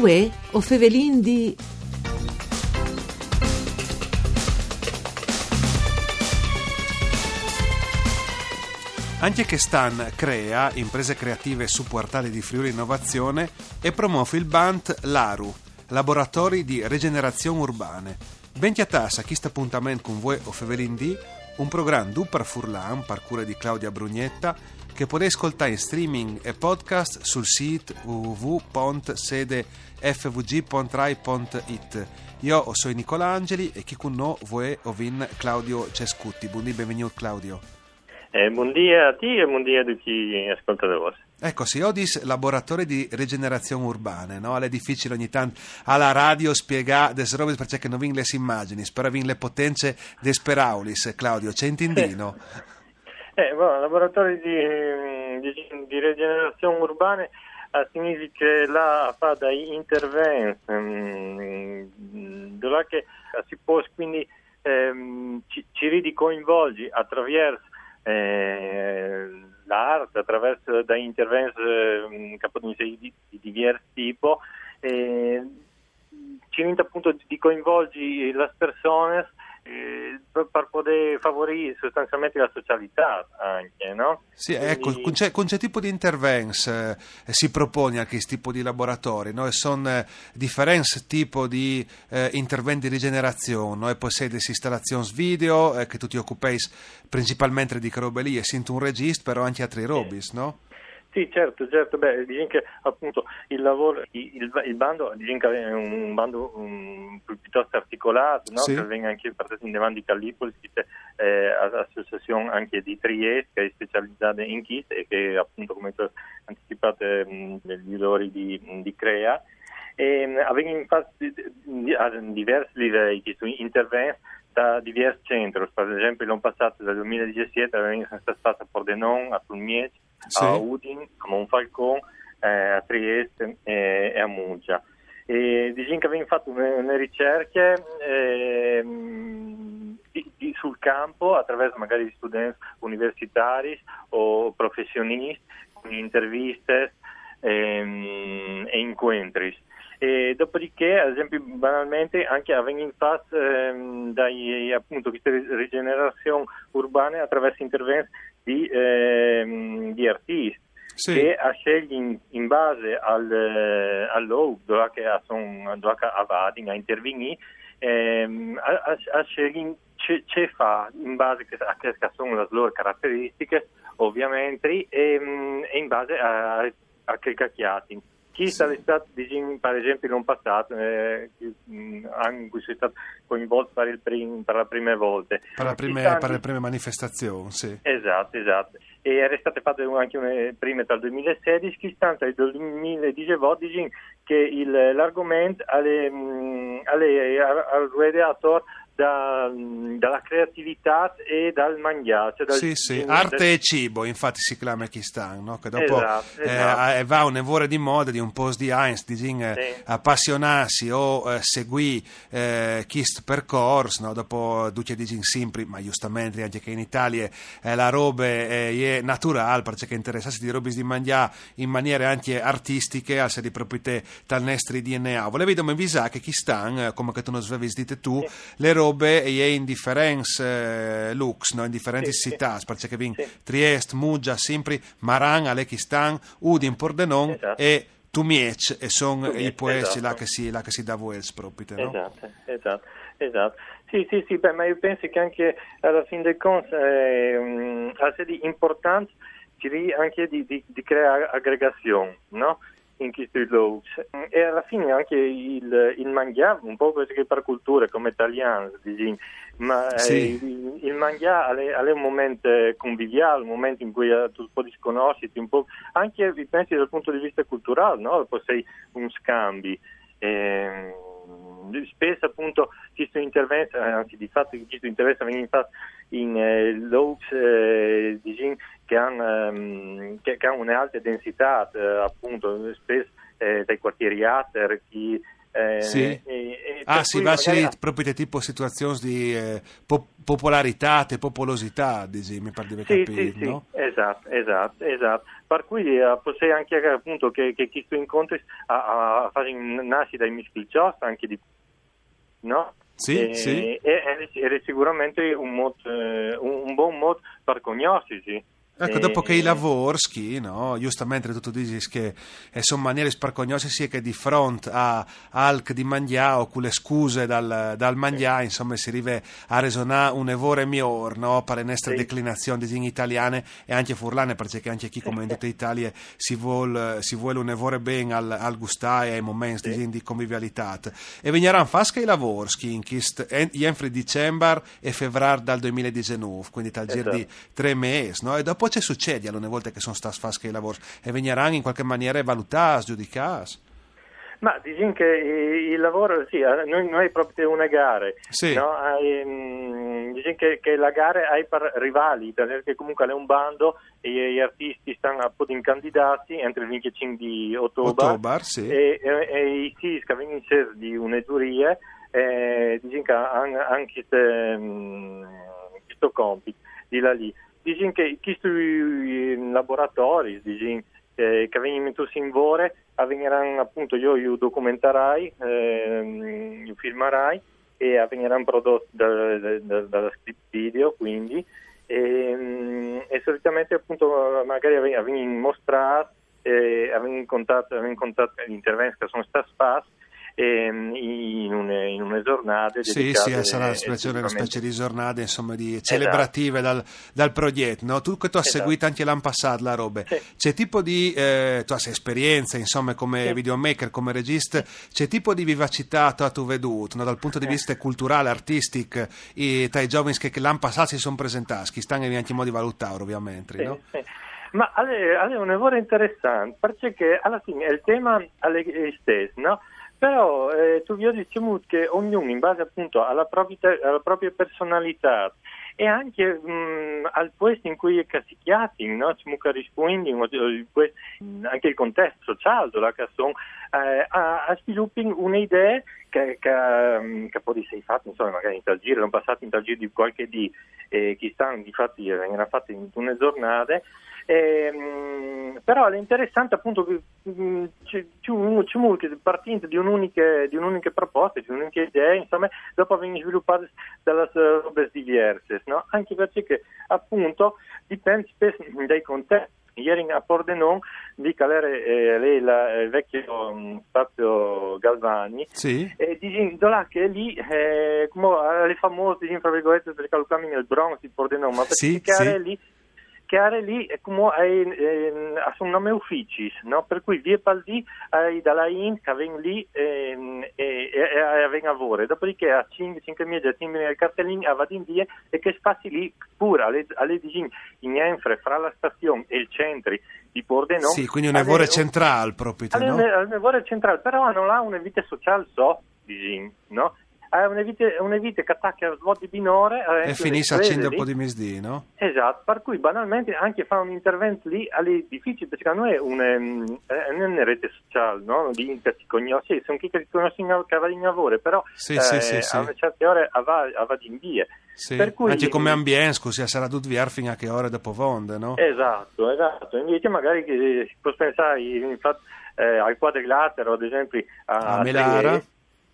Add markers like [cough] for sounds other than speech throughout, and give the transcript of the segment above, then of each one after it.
Uè, o fevelin di... Anche che Stan crea imprese creative su portali di Friuli Innovazione e promuove il BANT LARU, Laboratori di Regenerazione Urbane. Benti a tassa chi sta appuntamento con voi o Fevelin D, un programma du per Furlan, par cura di Claudia Brugnetta, che potete ascoltare in streaming e podcast sul sito www.sedefvg.rai.it. Io sono Nicola Angeli e chi con noi vuoi ovin Claudio Cescutti. Buongiorno, benvenuto Claudio. Eh, buongiorno a te e buongiorno a tutti gli ascoltatori. Ecco, sì, Odis, laboratorio di rigenerazione urbana, no? È difficile ogni tanto alla radio spiegare des robe perché non vengono le immagini, però vengono le potenze des peraulis, Claudio, c'è intendino? [laughs] Eh, bueno, laboratorio di, di, di rigenerazione urbana eh, significa che là fa dei interventi, um, dove che si può quindi um, ci, ci coinvolgi attraverso eh, l'arte, attraverso dei interventi eh, di, di diversi tipi, eh, ci appunto di coinvolgere le persone eh, per poter favorire sostanzialmente la socialità anche, no? Sì, ecco, Quindi... ecco, con, c'è, con che tipo di interventi eh, si propone anche questo tipo di laboratori, no? E sono eh, differenti tipi di eh, interventi di rigenerazione, no? E poi sei installazioni video, eh, che tu ti occupi principalmente di che robe lì, e sento un registro, però anche altri robi, no? Sì, certo, certo. Beh, che appunto il lavoro, il, il bando che è un bando um, piuttosto articolato, no? sì. che venga anche in Devant di Callipoli, eh, associazione anche di Trieste che è specializzata in kit e che appunto come anticipato um, degli odori di, di Crea. E, um, avendo infatti a diversi livelli questo intervento da diversi centri, per esempio l'anno passato, dal 2017, avevamo stato fatto a Pordenone, a Fulmiec, sì. a Udin, a Monfalcone, eh, a Trieste e, e a Muggia. E che abbiamo fatto una ricerca eh, di, di, sul campo attraverso magari studenti universitari o professionisti, interviste ehm, e incontri. E dopodiché, ad esempio, banalmente, anche avendo in fase ehm, dai, appunto, queste rigenerazioni urbane attraverso interventi di, ehm, di artisti. Sì. che a scegli in, in, base al, eh, all'OU dove sono avvati a intervenire ehm, a, a, a scegli c'è fa in base a che sono le loro caratteristiche ovviamente e, e in base a, a che cacchiati chi sarebbe stato, per esempio, l'anno passato, eh, in cui sei stato coinvolto per, prim, per la prima volta. Per, la prime, anni... per le prime manifestazioni, sì. Esatto, esatto. E era stato fatto anche una prima dal 2016, che stanza del 2018 che il, l'argomento alle, alle, al radiator da, dalla creatività e dal mangiare. Dal, sì, sì, arte del... e cibo, infatti si chiama Kistan, no? che dopo esatto, esatto. Eh, va un'evore di moda di un po' di di sì. appassionarsi o eh, seguire eh, questo percorso, no? dopo tutti dicono sempre, ma giustamente anche che in Italia eh, la roba è naturale, perché interessarsi di robe di mangiare in maniere anche artistiche, al di proprietà tal nostro DNA. Volevo dire, ma che Kistan, eh, come che tu non svevi dite tu, sì. le robe robe e in differenti eh, looks, no? in differenti sì, città, sì. perché vi sì. Trieste, Muggia, sempre Maran, Alekistan, Udin, Pordenon esatto. e Tumiec e sono i poeti esatto. là, che si, là che si dà Wales proprio. No? Esatto, esatto, esatto. Sì, sì, sì, beh, ma io penso che anche alla fine del conto è um, importante anche di, di, di creare aggregazione, no? In questi luoghi e alla fine anche il, il mangiare un po' perché per cultura come italiano ma eh, sì. il, il mangiare è, un momento conviviale un momento in cui eh, tu puoi conoscerti un po' anche pensi dal punto di vista culturale no? poi sei un scambio eh, spesso appunto questo intervento, eh, anzi di fatto questo intervento viene fatto in eh, loads eh, che, hanno, um, che, che hanno un'alta densità eh, appunto spesso eh, dai quartieri Atter, chi eh, sì. e, e Ah, si va magari... proprio tipo situazioni di eh, po- popolarità, popolosità, dici, mi pare di sì, capire, sì, no? Sì, esatto, esatto, esatto. Per cui eh, possiamo anche appunto che, che chi incontri a, a fare nascita in mispicciosca anche di no? Sì, e, sì. Ed è sicuramente un, mod, eh, un, un buon modo per conoscersi. Ecco, dopo che i lavorschi, no? giustamente tu dici che sono maniere sparcognose sia che di fronte a alc di mangià o con le scuse dal, dal mangià, insomma, si arriva a resonare un evore miglior, no? Per le nostre sì. declinazioni di italiane e anche furlane, perché anche chi, come in tutta Italia, si vuole, si vuole un evore ben al, al gustare ai momenti sì. di convivialità. E veniranno fasca i lavorschi in chist, entri dicembre e febbraio dal 2019, quindi tal giro esatto. di tre mesi, no? E dopo cosa succede alle volte che sono stati fatti i lavori e veniranno in qualche maniera valutati, giudicati? Ma diciamo che il lavoro, sì, noi, noi proprio una gara, sì. no? Mm, diciamo che, che, la gara è per rivali, perché comunque è un bando e gli artisti stanno a poter candidati entro il 25 di ottobre, ottobre sì. e, e, e, i SIS che vengono di un'eduria, eh, diciamo che hanno anche questo compito di là lì diciamo che questi laboratori diciamo, eh, che messi in vore avveniranno appunto io, io documenterai eh, filmerai e avveniranno prodotti da, da, dalla script video quindi. E, mm, e solitamente appunto magari avvengono mostrati eh, avvengono contatto, contatto gli interventi che sono stati fatti ehm, in, un, in una giornata sì, sì, sarà una specie, una specie di giornate insomma, di celebrative esatto. dal, dal, progetto no? tu che tu hai esatto. seguito anche l'anno passato la roba sì. c'è tipo di eh, tu hai esperienza insomma come sì. videomaker come regista c'è tipo di vivacità tu hai veduto no? dal punto di vista culturale artistico tra i giovani che l'anno passato si sono presentati che stanno anche in modo di valutare ovviamente no? Ma è un lavoro interessante perché alla fine il tema è stesso, no? Però eh, ho detto che ognuno in base appunto alla propria, alla propria personalità e anche mh, al posto in cui è casicchiato, no? risponde anche il contesto sociale della canzone, eh, a, a sviluppare un'idea che, che, che poi si è fatta, insomma, magari in tal giro, non passato in tal giro di qualche dì, eh, che stanno di fatti, vengono fatte in una giornata, eh, però è interessante appunto che mm, c'è, partendo di un'unica, di un'unica proposta, di un'unica idea, insomma, dopo vengono sviluppate dalle robe diverse, no? anche perché appunto dipende spesso dai contesti. Ieri a Pordenone di calare eh, lei la, il vecchio um, Spazio Galvani sì. e dicendo che lì eh, come le famose fra virgolette perché lo nel Bronx di Pordenone ma perché sì, sì. lì che lì è ha un nome ufficio, no? per cui via Paldi è dalla IN che viene lì e, e, e, viene a lavoro, dopodiché a 5, 5 mesi, 5 il cartellino va in via e che spazi lì pure alle, alle in Enfre fra la stazione e il centro di Pordenone. Sì, quindi un lavoro centrale proprio? Un lavoro centrale, però hanno là una vita sociale so, no? È una vita, una vita che attacca a svolti minore e finisce a accendere un po' di mesdì, no? Esatto, per cui banalmente anche fare un intervento lì è difficile perché non è una, è una rete sociale, no? Di che si conosce, sono chi che si conoscono che va in lavoro, però sì, eh, sì, sì, a una certa ora va, va in via. Sì. Cui, anche come ambiente, scusi, sarà tutto via fino a che ore dopo vonde, no? Esatto, esatto. Invece magari che si può pensare infatti, eh, al quadrilatero, ad esempio a, a Melara. Tre,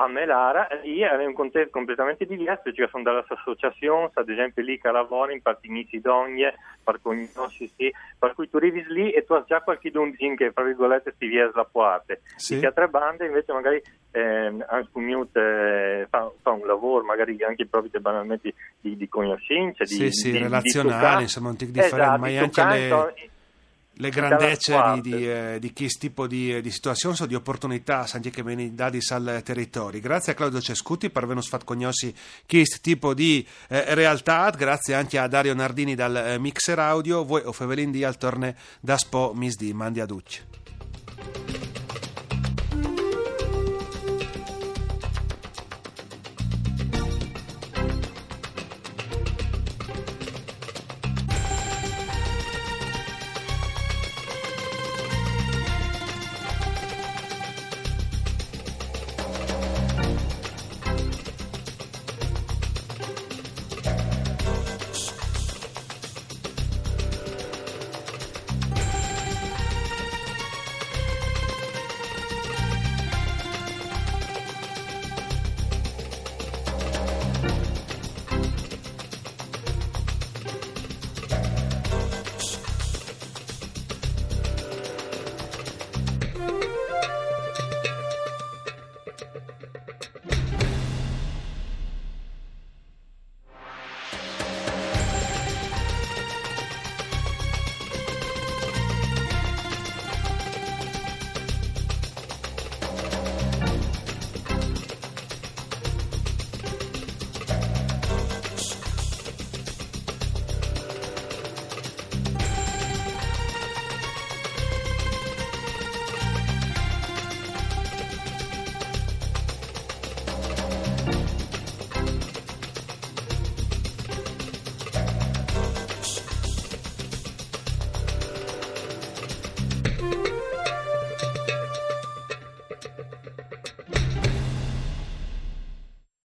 a Melara lì è un contesto completamente diverso, ci sono delle associazioni, ad esempio lì che lavorano in partinici d'ogni, per conoscersi, per cui tu arrivi lì e tu hai già qualche dunzin che, tra virgolette, ti viene la parte. Sì. Le altre bande invece magari eh, eh, fa, fa, un lavoro, magari anche proprio banalmente di, di conoscenza, di, sì, sì, di, relazionale, di insomma, un tic differente, esatto, ma anche le le grandezze di, di, eh, di questo tipo di, di situazioni o di opportunità anche che vengono date al territorio. Grazie a Claudio Cescuti per averci fatto conoscere questo tipo di eh, realtà, grazie anche a Dario Nardini dal eh, Mixer Audio, voi o Fevelin di al torne da Spo Misdi, mandi a Ducci.